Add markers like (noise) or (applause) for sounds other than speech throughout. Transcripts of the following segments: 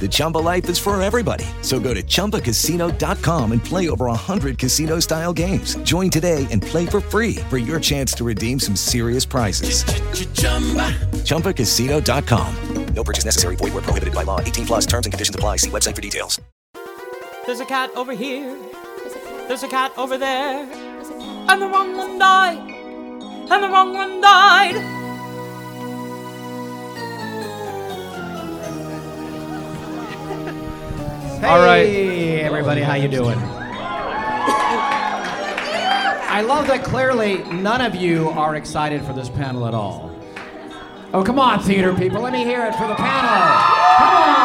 The Chumba life is for everybody. So go to ChumbaCasino.com and play over 100 casino-style games. Join today and play for free for your chance to redeem some serious prizes. ChumbaCasino.com. No purchase necessary. Void were prohibited by law. 18 plus terms and conditions apply. See website for details. There's a cat over here. There's a cat over there. And the wrong one died. And the wrong one died. All right. Hey, everybody, how you doing? I love that clearly none of you are excited for this panel at all. Oh, come on, theater people. Let me hear it for the panel. Come on.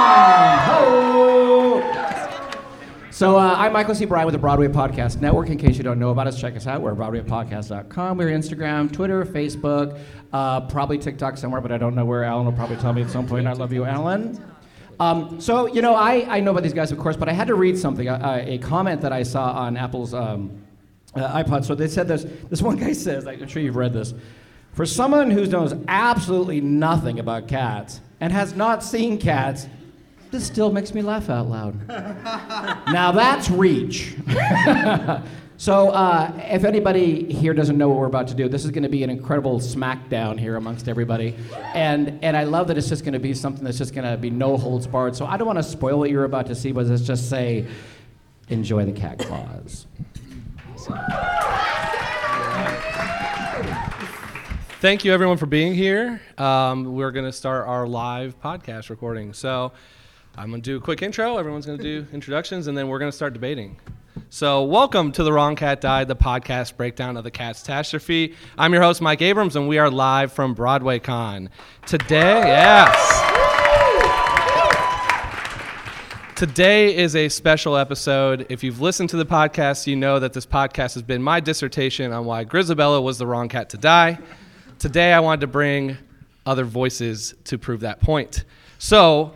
So uh, I'm Michael C. Bryan with the Broadway Podcast Network. In case you don't know about us, check us out. We're at BroadwayPodcast.com. We're Instagram, Twitter, Facebook, uh, probably TikTok somewhere, but I don't know where. Alan will probably tell me at some point. I love you, Alan. Um, so, you know, I, I know about these guys, of course, but I had to read something, a, a comment that I saw on Apple's um, uh, iPod. So they said this, this one guy (laughs) says, I'm sure you've read this, for someone who knows absolutely nothing about cats and has not seen cats, this still makes me laugh out loud. (laughs) now that's reach. (laughs) so uh, if anybody here doesn't know what we're about to do, this is going to be an incredible smackdown here amongst everybody, and and I love that it's just going to be something that's just going to be no holds barred. So I don't want to spoil what you're about to see, but let's just say, enjoy the cat claws. Thank you, everyone, for being here. Um, we're going to start our live podcast recording. So I'm going to do a quick intro. Everyone's going to do introductions, and then we're going to start debating. So, welcome to The Wrong Cat Died, the podcast breakdown of the cat's catastrophe. I'm your host, Mike Abrams, and we are live from BroadwayCon. Today, yes. Today is a special episode. If you've listened to the podcast, you know that this podcast has been my dissertation on why Grizabella was the wrong cat to die. Today, I wanted to bring other voices to prove that point. So,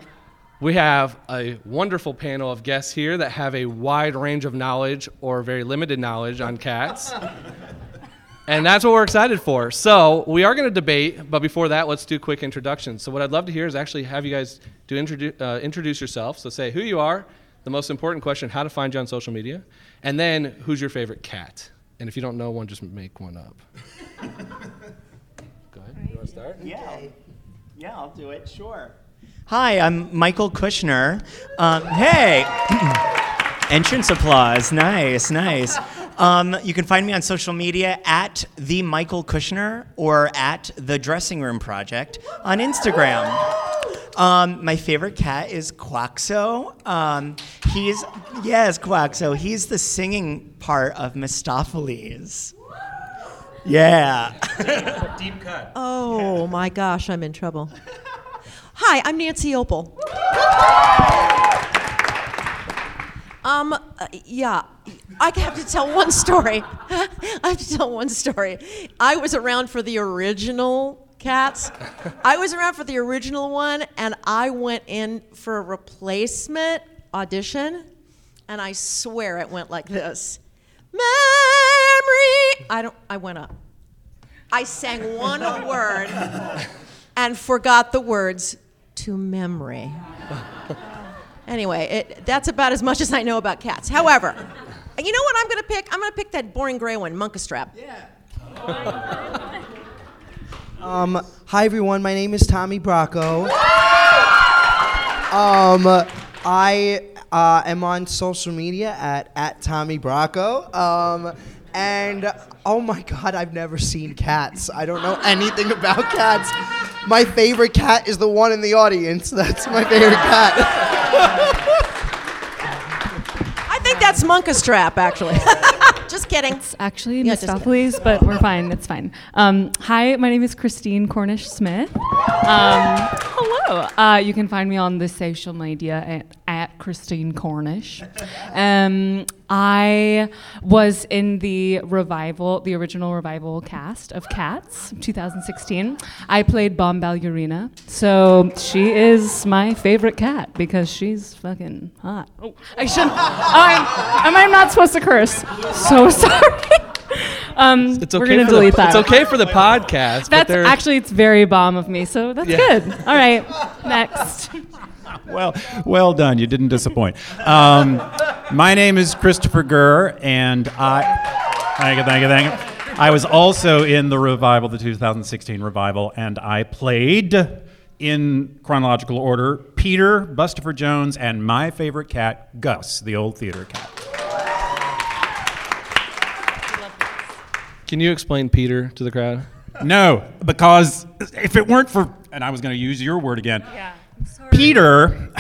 we have a wonderful panel of guests here that have a wide range of knowledge or very limited knowledge on cats. (laughs) and that's what we're excited for. So, we are going to debate, but before that, let's do quick introductions. So, what I'd love to hear is actually have you guys do introdu- uh, introduce yourself. So, say who you are, the most important question, how to find you on social media, and then who's your favorite cat. And if you don't know one, just make one up. (laughs) Go ahead. You want to start? Yeah. Yeah, I'll do it. Sure. Hi, I'm Michael Kushner. Um, hey! (clears throat) Entrance applause. Nice, nice. Um, you can find me on social media at the Michael Kushner or at the Dressing Room Project on Instagram. Um, my favorite cat is Quaxo. Um, he's yes, Quaxo. He's the singing part of Mistoffelees. Yeah. Deep cut. Oh my gosh, I'm in trouble. Hi, I'm Nancy Opel. Um, uh, yeah, I have to tell one story. (laughs) I have to tell one story. I was around for the original Cats. I was around for the original one, and I went in for a replacement audition, and I swear it went like this. Memory. I don't. I went up. I sang one word and forgot the words to memory. Anyway, it, that's about as much as I know about cats. However, you know what I'm going to pick? I'm going to pick that boring gray one, Munkustrap. Yeah. Um, hi everyone, my name is Tommy Bracco. Um, I uh, am on social media at, at Tommy Bracco. Um, and oh my God, I've never seen cats. I don't know anything about cats. My favorite cat is the one in the audience. That's my favorite cat. I think that's Munkustrap, actually. (laughs) Just kidding. It's actually Yeah, just Mistoffelees, but we're fine. It's fine. Um, hi, my name is Christine Cornish Smith. Um, hello. Uh, you can find me on the social media at, at Christine Cornish. Um, I was in the revival, the original revival cast of Cats, 2016. I played Bombalurina, so she is my favorite cat because she's fucking hot. Oh, I shouldn't. I'm, am I not supposed to curse? So (laughs) sorry. Um, It's we're okay gonna for the- delete that. it's okay for the podcast, That's there- actually it's very bomb of me, so that's Yeah. good. All right, next. (laughs) Well, well done. You didn't disappoint. Um, my name is Christopher Gurr, and I. Thank you, thank you, thank you. I was also in the revival, the 2016 revival, and I played, in chronological order, Peter, Bustopher Jones, and my favorite cat, Gus, the old theater cat. Can you explain Peter to the crowd? No, because if it weren't for, and I was going to use your word again, Peter. (sighs)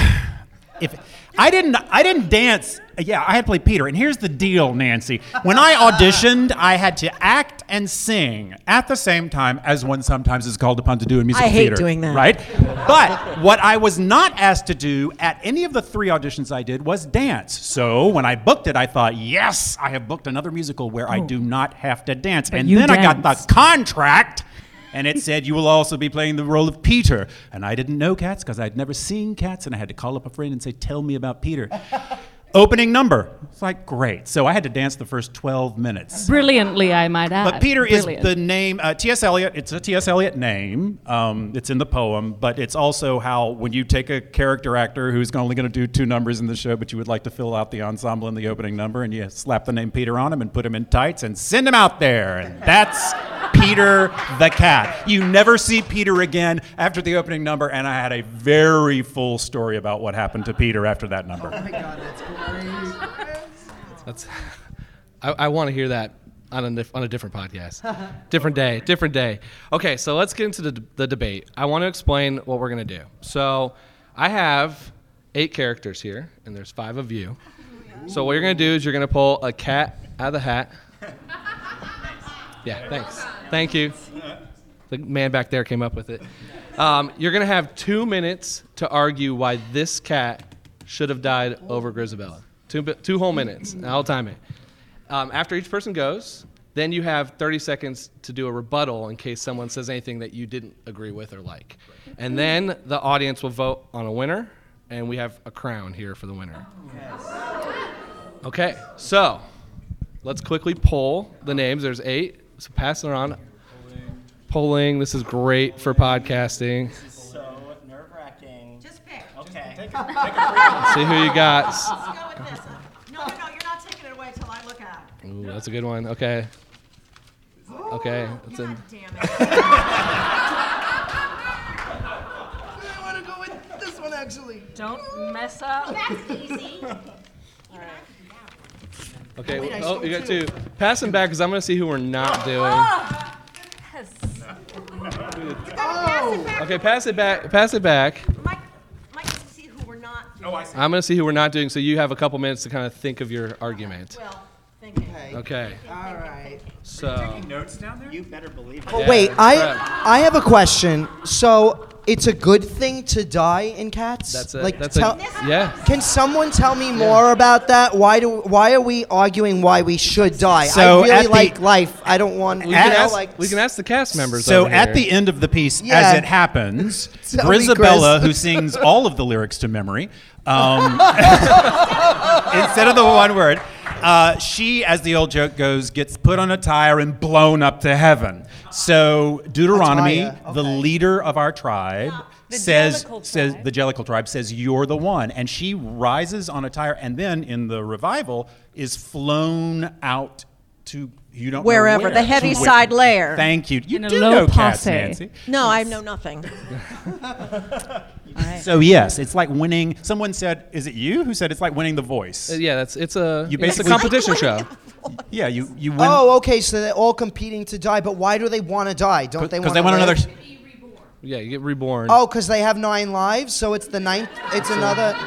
If I didn't, I didn't dance. Yeah, I had played Peter, and here's the deal, Nancy. When I (laughs) auditioned, I had to act and sing at the same time as one sometimes is called upon to do in musical I hate theater. doing that. Right? But what I was not asked to do at any of the three auditions I did was dance. So when I booked it, I thought, yes, I have booked another musical where I oh. do not have to dance. But and you then I got the contract. And it said you will also be playing the role of Peter. And I didn't know cats because I'd never seen cats, and I had to call up a friend and say, "Tell me about Peter." (laughs) Opening number. It's like great. So I had to dance the first 12 minutes. Brilliantly, I might add. But Peter Brilliant. is the name. Uh, T.S. Eliot. It's a T.S. Eliot name. Um, it's in the poem, but it's also how when you take a character actor who's only going to do two numbers in the show, but you would like to fill out the ensemble in the opening number, and you slap the name Peter on him and put him in tights and send him out there, and that's Peter the cat. You never see Peter again after the opening number, and I had a very full story about what happened to Peter after that number. Oh my God, that's great. That's. I, I want to hear that on a on a different podcast, different day, different day. Okay, so let's get into the, the debate. I want to explain what we're gonna do. So, I have eight characters here, and there's five of you. So what you're gonna do is you're gonna pull a cat out of the hat. (laughs) Yeah, thanks. Thank you. The man back there came up with it. Um, you're gonna have two minutes to argue why this cat should have died over Grizabella. Two, two whole minutes. I'll time it. Um, after each person goes, then you have 30 seconds to do a rebuttal in case someone says anything that you didn't agree with or like. And then the audience will vote on a winner, and we have a crown here for the winner. Okay, so let's quickly poll the names. There's eight, so pass it around. Polling. This is great for podcasting. So nerve wracking. Just pick. Okay. Let's (laughs) see who you got. Let's go with this. No, no, no, you're not taking it away till I look at it. Ooh, that's a good one. Okay. Okay. That's in. Damn it. I want to go with this one actually. Don't mess up. That's easy. Okay. Wait, I oh, you got two. two. Pass them back because I'm gonna see who we're not ah, doing. Oh. Okay, pass it back. Pass it back. Mike, Mike to see who we're not. Oh, I see. I'm gonna see who we're not doing. So you have a couple minutes to kind of think of your argument. Well, thinking. Okay. All right. So. notes down there? You better believe it. Oh, but Yeah, wait, I. I have a question. So it's a good thing to die in cats? That's it. like that's a- yeah. Can someone tell me more about that? Why do why are we arguing why we should die? So I really at the- like life. I don't want We you can, know, ask, like we can ask the cast members. So over at here. the end of the piece, Yeah. as it happens, (laughs) Tell me, Grizabella, who sings all of the lyrics to memory, um, (laughs) (laughs) instead of the one word, uh, she, as the old joke goes, gets put on a tire and blown up to heaven. So Deuteronomy, A tire, the leader of our tribe, says says the Jellicle tribe says you're the one, and she rises on a tire, and then in the revival is flown out to you don't know Wherever, where, the to heavy where. side layer. Thank you. You In do low know cats, passe. Nancy. No, I know nothing. (laughs) So yes, it's like winning. Someone said, "Is it you who said it's like winning the voice?" Uh, yeah, that's it's a You it's a basically- competition show. yeah, you you win Oh, okay. So they're all competing to die, but why do they want to die? Don't they because want? they want another. Yeah, you get reborn. Oh, because they have nine lives, so it's the ninth. It's another.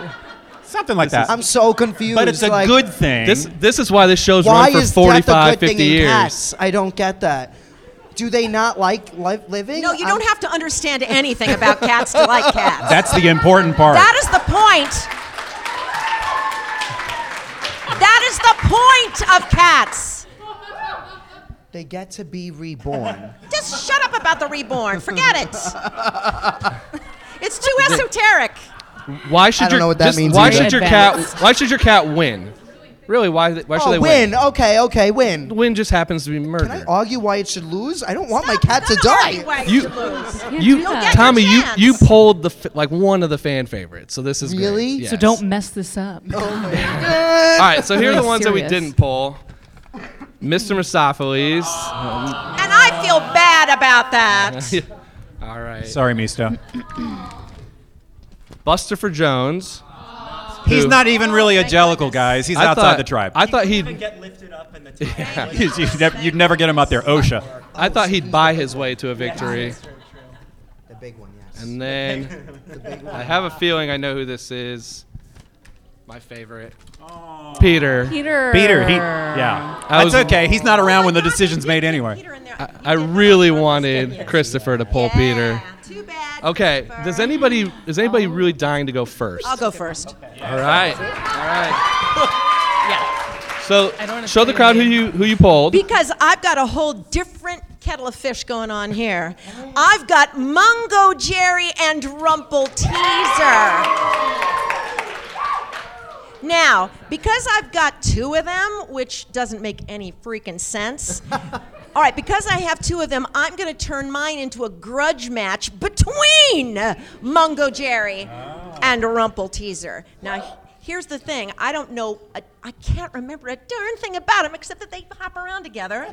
Something like that. I'm so confused. But it's a like, good thing. This this is why this show's Why run for is death 45, a good 50 thing in years. cats? I don't get that. Do they not like li- living? No, you don't have to understand anything about cats to like cats. That's the important part. That is the point. That is the point of cats. They get to be reborn. Just shut up about the reborn. Forget it. (laughs) It's too esoteric. Why should I don't your know what that just- means Why either. should your cat Why should your cat win? Really, why why oh, should oh, they win. win? Okay, okay, win. Win just happens to be murder. Can I argue why it should lose? I don't want my cat to die. You, you, Tommy, you you pulled the f- like one of the fan favorites, so this is great. Really? Yes. So don't mess this up. Oh (laughs) All right, so here are the Really ones that we serious. didn't pull. Mr. Mistoffelees. And I feel bad about that. (laughs) All right. Sorry, Misto. (clears throat) Bustopher Jones. He's not even really a Jellicle, guys. He's I outside thought- the tribe. I thought he'd. get lifted up (laughs) (laughs) He's- you'd, never, you'd never get him out there, OSHA. I thought he'd buy his way to a victory. The big one, yes. And then (laughs) I have a feeling I know who this is. My favorite. Peter. Peter. Peter, he, yeah. I That's okay. He's not around when the decision's made anyway. I, I really wanted Christopher to pull Peter. Too bad. Okay. Does anybody is anybody oh. really dying to go first? I'll go first. All right. All right. (laughs) Yeah. So show the crowd who you who you pulled. Because I've got a whole different kettle of fish going on here. I've got Mungo Jerry and Rumpleteazer. Now, because I've got two of them, which doesn't make any freaking sense. All right, because I have two of them, I'm going to turn mine into a grudge match between Mungo Jerry ah. and Rumpleteazer. Now, here's the thing I don't know, I, I can't remember a darn thing about them except that they hop around together,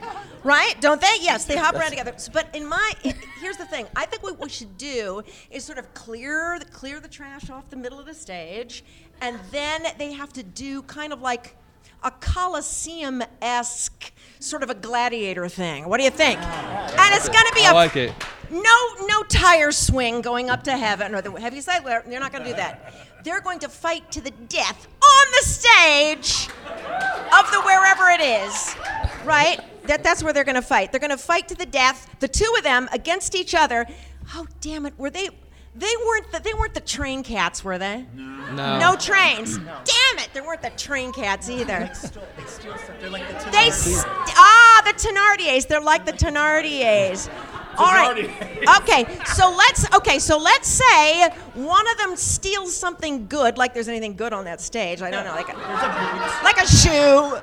right? Don't they? Yes, they hop around together. So, but in my, it, here's the thing I think what we should do is sort of clear the, clear the trash off the middle of the stage, and then they have to do kind of like a Colosseum esque sort of a gladiator thing. What do you think? And it's going to be I a like it. no, no tire swing going up to heaven or the Heaviside. They're not going to do that. They're going to fight to the death on the stage of the wherever it is, right? That that's where they're going to fight. They're going to fight to the death. The two of them against each other. Oh damn it! Were they? They weren't. The, they weren't the train cats, were they? No. No trains. Damn it! There weren't the train cats either. They stole, they steal stuff. They're like the Tenardiers. They st- ah the Thenardiers. They're like the Thenardiers. All right. Okay. So let's okay. So let's say one of them steals something good. Like there's anything good on that stage. I don't know. Like a, like a shoe.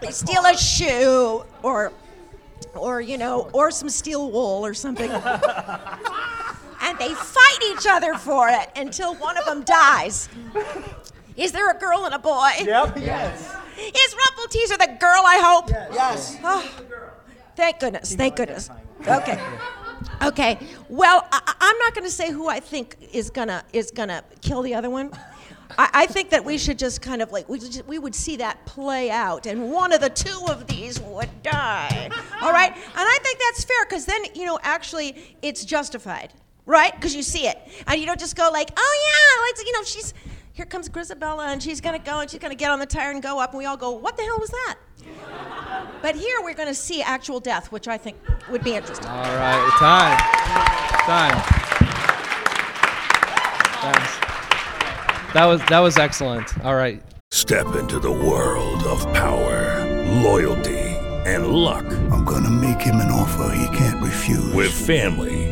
They steal a shoe or or you know or some steel wool or something. (laughs) and they fight each other for it until one of them dies. Is there a girl and a boy? Yep. Yes. Is Rumpleteazer the girl, I hope? Yes. Oh, thank goodness. Thank goodness. Okay. Okay. Well, I, I- I'm not going to say who I think is gonna is gonna kill the other one. I, I think that we should just kind of like we just, we would see that play out, and one of the two of these would die. All right. And I think that's fair because then you know actually it's justified, right? Because you see it, and you don't just go like, oh yeah, like you know she's here comes Grizabella and she's gonna go and she's gonna get on the tire and go up, and we all go, what the hell was that? But here we're going to see actual death, which I think would be interesting. All right, time. Time. Thanks. That was that was excellent. All right. Step into the world of power, loyalty, and luck. I'm gonna make him an offer he can't refuse. With family,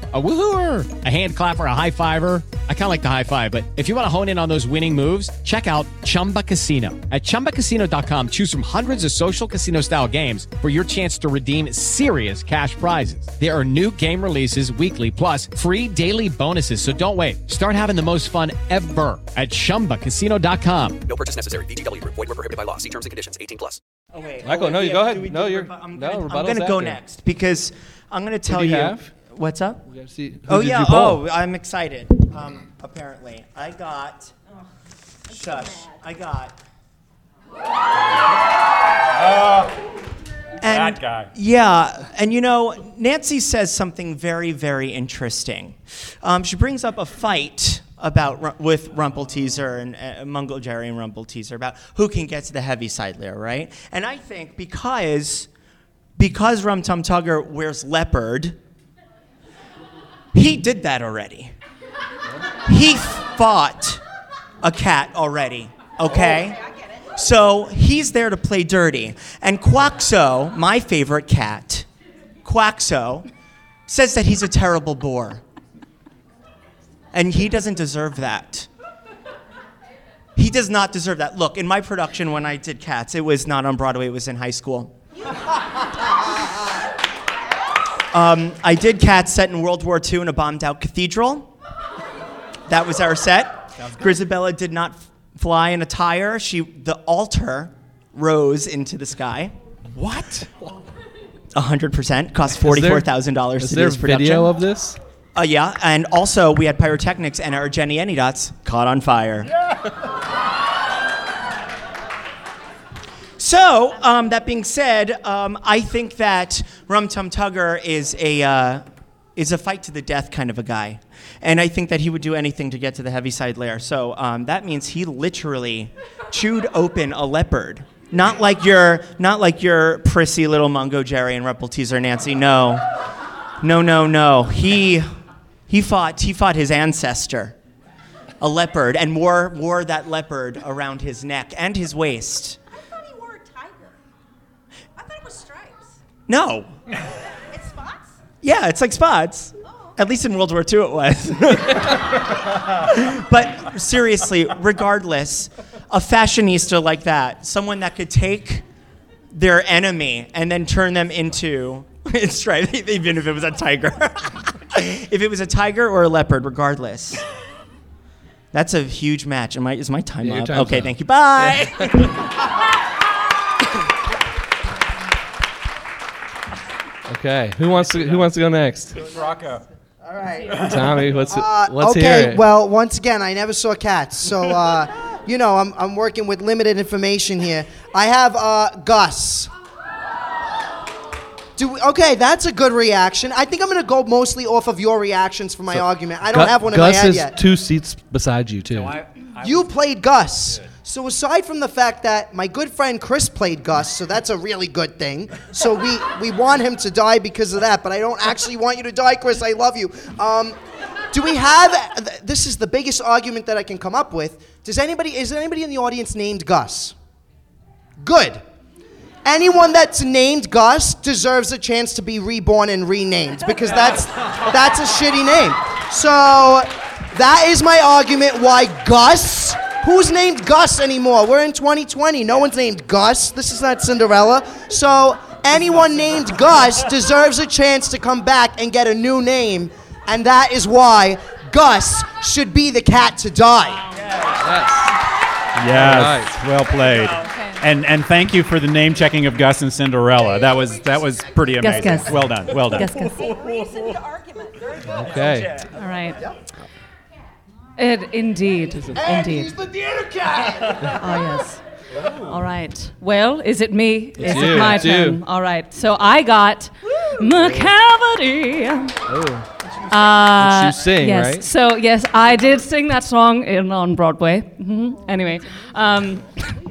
A woohooer, a hand clapper, a high fiver. I kind of like the high five, but if you want to hone in on those winning moves, check out Chumba Casino. At chumbacasino.com, choose from hundreds of social casino style games for your chance to redeem serious cash prizes. There are new game releases weekly, plus free daily bonuses. So don't wait. Start having the most fun ever at chumbacasino.com. No purchase necessary. VGW Group. Void were prohibited by law. See terms and conditions. 18 plus. Oh, wait. Michael, oh, wait, no, you yeah, go ahead. we No, do you're- rebu- I'm no, gonna, I'm gonna go next because I'm gonna tell do you you. Have? What's up? We gotta see- who oh did yeah. you pull? Oh, I'm excited. Um, apparently, I got. Shush. I got. And, That guy. Yeah, and you know, Nancy says something very, very interesting. Um, she brings up a fight about Ru- with Rumpleteazer and uh, Mungo Jerry and Rumpleteazer about who can get to the Heaviside layer, right? And I think because because Rum Tum Tugger wears leopard, he did that already. He fought a cat already, okay? So he's there to play dirty. And Quaxo, my favorite cat, Quaxo, says that he's a terrible bore. And he doesn't deserve that. He does not deserve that. Look, in my production when I did Cats, it was not on Broadway, it was in high school. (laughs) Um, I did Cats set in World War II in a bombed out cathedral. That was our set. Grizabella did not f- fly in a tire. She, the altar rose into the sky. What? hundred percent. Cost forty-four thousand dollars is to there do this production. video of this? Uh, yeah, and also we had pyrotechnics, and our Jennyanydots caught on fire. (laughs) So, um, that being said, um, I think that Rum Tum Tugger is a uh, is a fight to the death kind of a guy, and I think that he would do anything to get to the Heaviside layer. So um, that means he literally chewed open a leopard. Not like your not like your prissy little Mungo Jerry and Rumpleteazer Nancy. No, no, no, no. He he fought he fought his ancestor, a leopard, and wore wore that leopard around his neck and his waist. No. It's spots? Yeah, it's like spots. Oh. At least in World War II it was. (laughs) but seriously, regardless, a fashionista like that, someone that could take their enemy and then turn them into (laughs) it's right, (laughs) even if it was a tiger. if it was a tiger or a leopard, regardless. That's a huge match. Am I, is my time Yeah, up? okay, up. thank you. Bye. Okay, who wants to who wants to go next? Rocco. All right. (laughs) Tommy, let's Uh, let's okay, hear it. well, once again, I never saw cats, so uh, (laughs) you know I'm, I'm working with limited information here. I have uh, Gus. Do we, okay, that's a good reaction. I think I'm gonna go mostly off of your reactions for my argument. I don't Gu- have one in Gus my head is yet. two seats beside you too. You played Gus. So aside from the fact that my good friend Chris played Gus, so that's a really good thing. So we we want him to die because of that, but I don't actually want you to die, Chris. I love you. Um, do we have? This is the biggest argument that I can come up with. Does anybody? Is there anybody in the audience named Gus? Good. Anyone that's named Gus deserves a chance to be reborn and renamed because that's that's a shitty name. So that is my argument why Gus. Who's named Gus anymore? We're in 2020. No one's named Gus. This is not Cinderella. So anyone named Gus deserves a chance to come back and get a new name, and that is why Gus should be the cat to die. Yes, Yes. well played. And and thank you for the name checking of Gus and Cinderella. That was that was pretty Gus, amazing. Gus. Well done. Well done. Gus, Gus. Okay. All right. It indeed, indeed. the theater cat. (laughs) Oh yes. All right. Well, is it me? is you, it my it's you. turn? All right. So I got Macavity. Oh. Uh, Which you sing, yes. right? So yes, I did sing that song in on Broadway. hmm Anyway, um,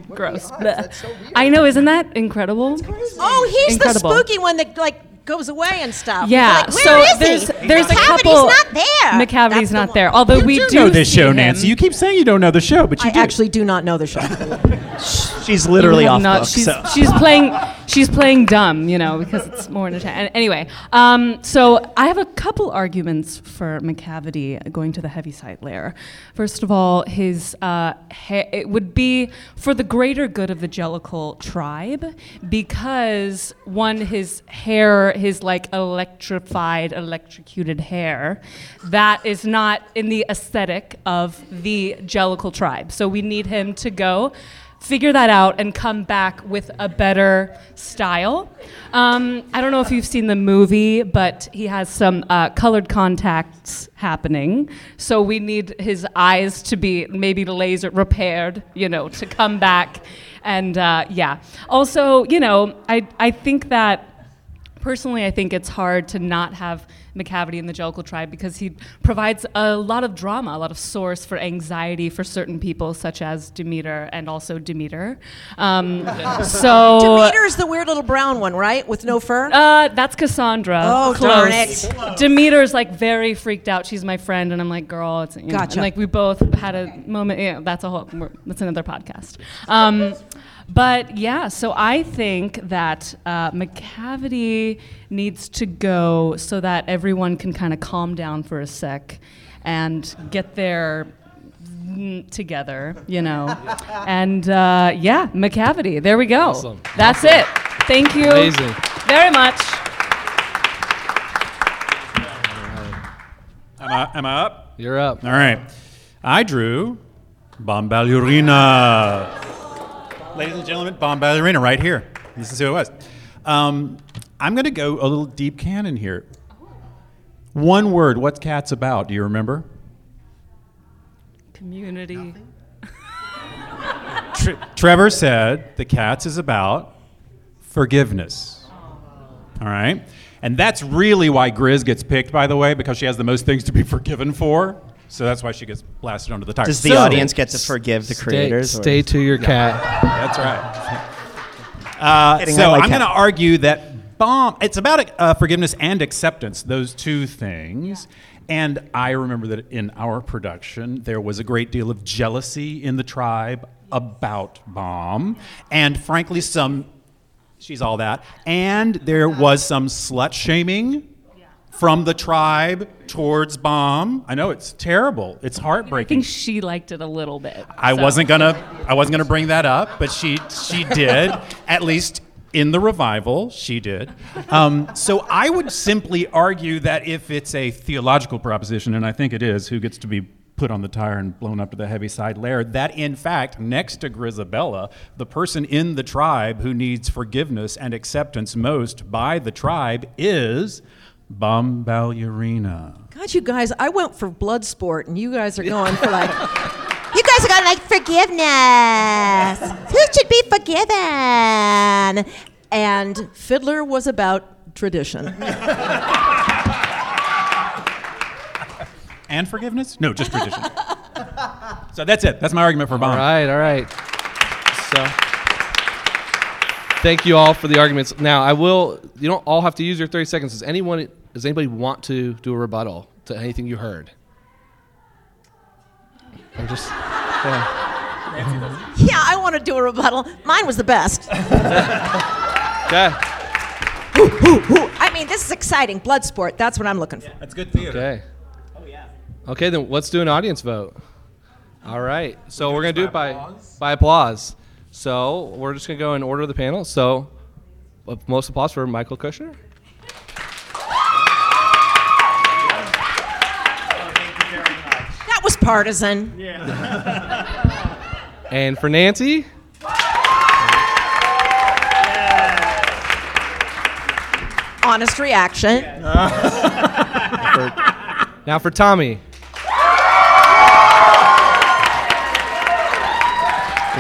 gross. Blech. I know, isn't that incredible? Oh, he's Incredible. the spooky one that like goes away and stuff. Yeah, Like, where so is there's he? there's a Macavity's couple. not there. Macavity's That's the not one. there. Although we You do know this see show, him. Nancy. You keep saying you don't know the show, but you I do. actually do not know the show. (laughs) She's literally have off not- book. She's, so. she's playing. She's playing dumb, you know, because it's more in a and Anyway, um, so I have a couple arguments for Macavity going to the Heaviside layer. First of all, his uh, ha- it would be for the greater good of the Jellicle tribe because one, his hair, his like electrified, electrocuted hair, that is not in the aesthetic of the Jellicle tribe. So we need him to go figure that out and come back with a better style. Um, I don't know if you've seen the movie, but he has some uh, colored contacts happening. So we need his eyes to be maybe laser repaired, you know, to come back. And uh, yeah. Also, you know, I, I think that Personally, I think it's hard to not have Macavity in the Jellicle tribe because he provides a lot of drama, a lot of source for anxiety for certain people, such as Demeter and also Demeter. Um, (laughs) so Demeter's the weird little brown one, right? With no fur? Uh, that's Cassandra. Oh, Close. darn it. Demeter's like very freaked out. She's my friend, and I'm like, girl, it's you know, Gotcha. and, like we both had a moment. Yeah, that's a whole. That's another podcast. Um, but yeah, so I think that uh, Macavity needs to go so that everyone can kind of calm down for a sec and get their mm, together, you know. (laughs) and uh, yeah, Macavity. There we go. Awesome. That's it. Thank you Amazing. very much. Am I, am I up? You're up. All right. I drew Bombalurina. Ladies and gentlemen, Bombalurina right here. This is who it was. Um, I'm going to go a little deep canon here. One word. What's Cats about? Do you remember? Community. Tre- Trevor said the Cats is about forgiveness. All right? And that's really why Grizz gets picked, by the way, because she has the most things to be forgiven for. So that's why she gets blasted under the tire. Does the So- audience get to forgive the creators? or- stay to your cat. That's right. (laughs) Uh, Kidding, so I like I'm going to cat. argue that bomb. It's about uh, forgiveness and acceptance. Those two things. And I remember that in our production, there was a great deal of jealousy in the tribe about bomb, and frankly, some. She's all that. And there was some slut shaming from the tribe towards bomb. I know it's terrible. It's heartbreaking. I think she liked it a little bit. I so. wasn't gonna I wasn't gonna bring that up, but she she did (laughs) at least in the revival she did. Um, so I would simply argue that if it's a theological proposition, and I think it is, who gets to be put on the tire and blown up to the Heaviside layer, that in fact next to Grizabella, the person in the tribe who needs forgiveness and acceptance most by the tribe is Bombalurina. God, you guys, I went for blood sport, and you guys are going for like. (laughs) You guys are going like forgiveness. Who should be forgiven? And Fiddler was about tradition. And forgiveness? No, just tradition. so that's it. That's my argument for bomb. All right, all right. So, thank you all for the arguments. Now, I will. You don't all have to use your 30 seconds. Does anyone? Does anybody want to do a rebuttal to anything you heard? I'm just. Yeah. yeah, I want to do a rebuttal. Mine was the best. (laughs) Okay. I mean, this is exciting. Blood sport. That's what I'm looking for. That's good theater. Okay. Oh yeah. Okay, then let's do an audience vote. All right. So we're gonna do it by by applause. So we're just gonna go in order of the panel. So, most applause for Michael Kushner. That was partisan. (laughs) And for Nancy. Honest reaction. For- now for Tommy.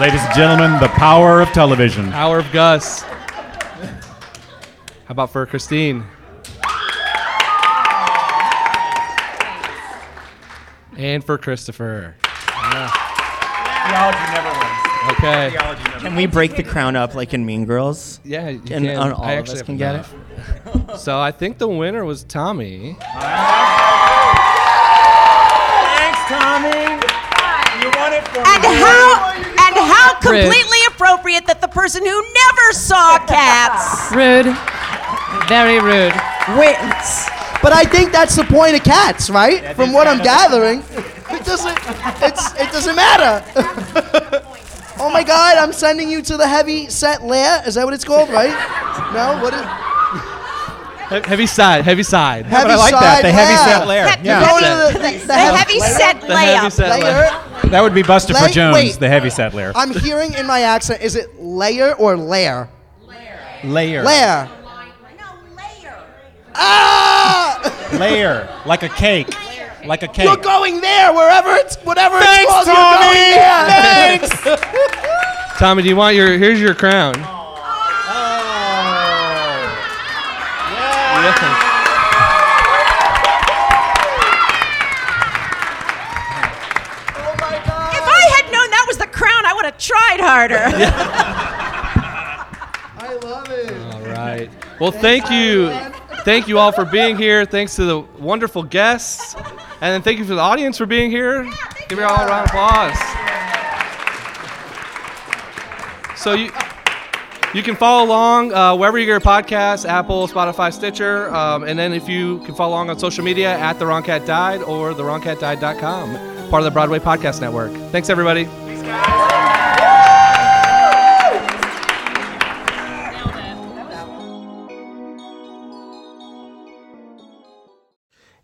Ladies and gentlemen, the power of television. Power of Gus. How about for Christine? And for Christopher. Theology never wins. Okay. Theology never Can we break the crown up like in Mean Girls? Yeah, you and can. and all I of actually us can get it. enough. so I think the winner was Tommy. Thanks, Tommy. You won it for And how and how completely appropriate that the person who never saw cats (laughs) Rude. Very rude. wins. But I think that's the point of cats, right? From what I'm gathering, it doesn't. It's it doesn't matter. (laughs) oh my God! I'm sending you to the heavy set lair. Is that what it's called, right? No. What is? He- Heavy side, heavy side. Heavy but I like that, side the heavy set lair. He- Yeah. the, heavy, to the- the, the heavy- heavy set The heavy set layer. Layer. That would be Buster Lay- Jones, wait. the heavy set layer. I'm hearing in my accent. Is it layer or lair? Layer. Layer. Lair. No, layer. Ah! (laughs) Layer. Like a cake. Like a cake. You're going there, wherever it's, whatever Thanks, it's called. Tommy. You're going there. Thanks. (laughs) Tommy, do you want your? Here's your crown. Tried harder. (laughs) I love it. All right. Well, thank you. Thank you all for being here. Thanks to the wonderful guests. And then thank you for the audience for being here. Give you all a round of applause. So you you can follow along uh, wherever you get your podcasts, Apple, Spotify, Stitcher. Um, and then if you can follow along on social media at The Wrong Cat Died or TheWrongCatDied.com, part of the Broadway Podcast Network. Thanks, everybody.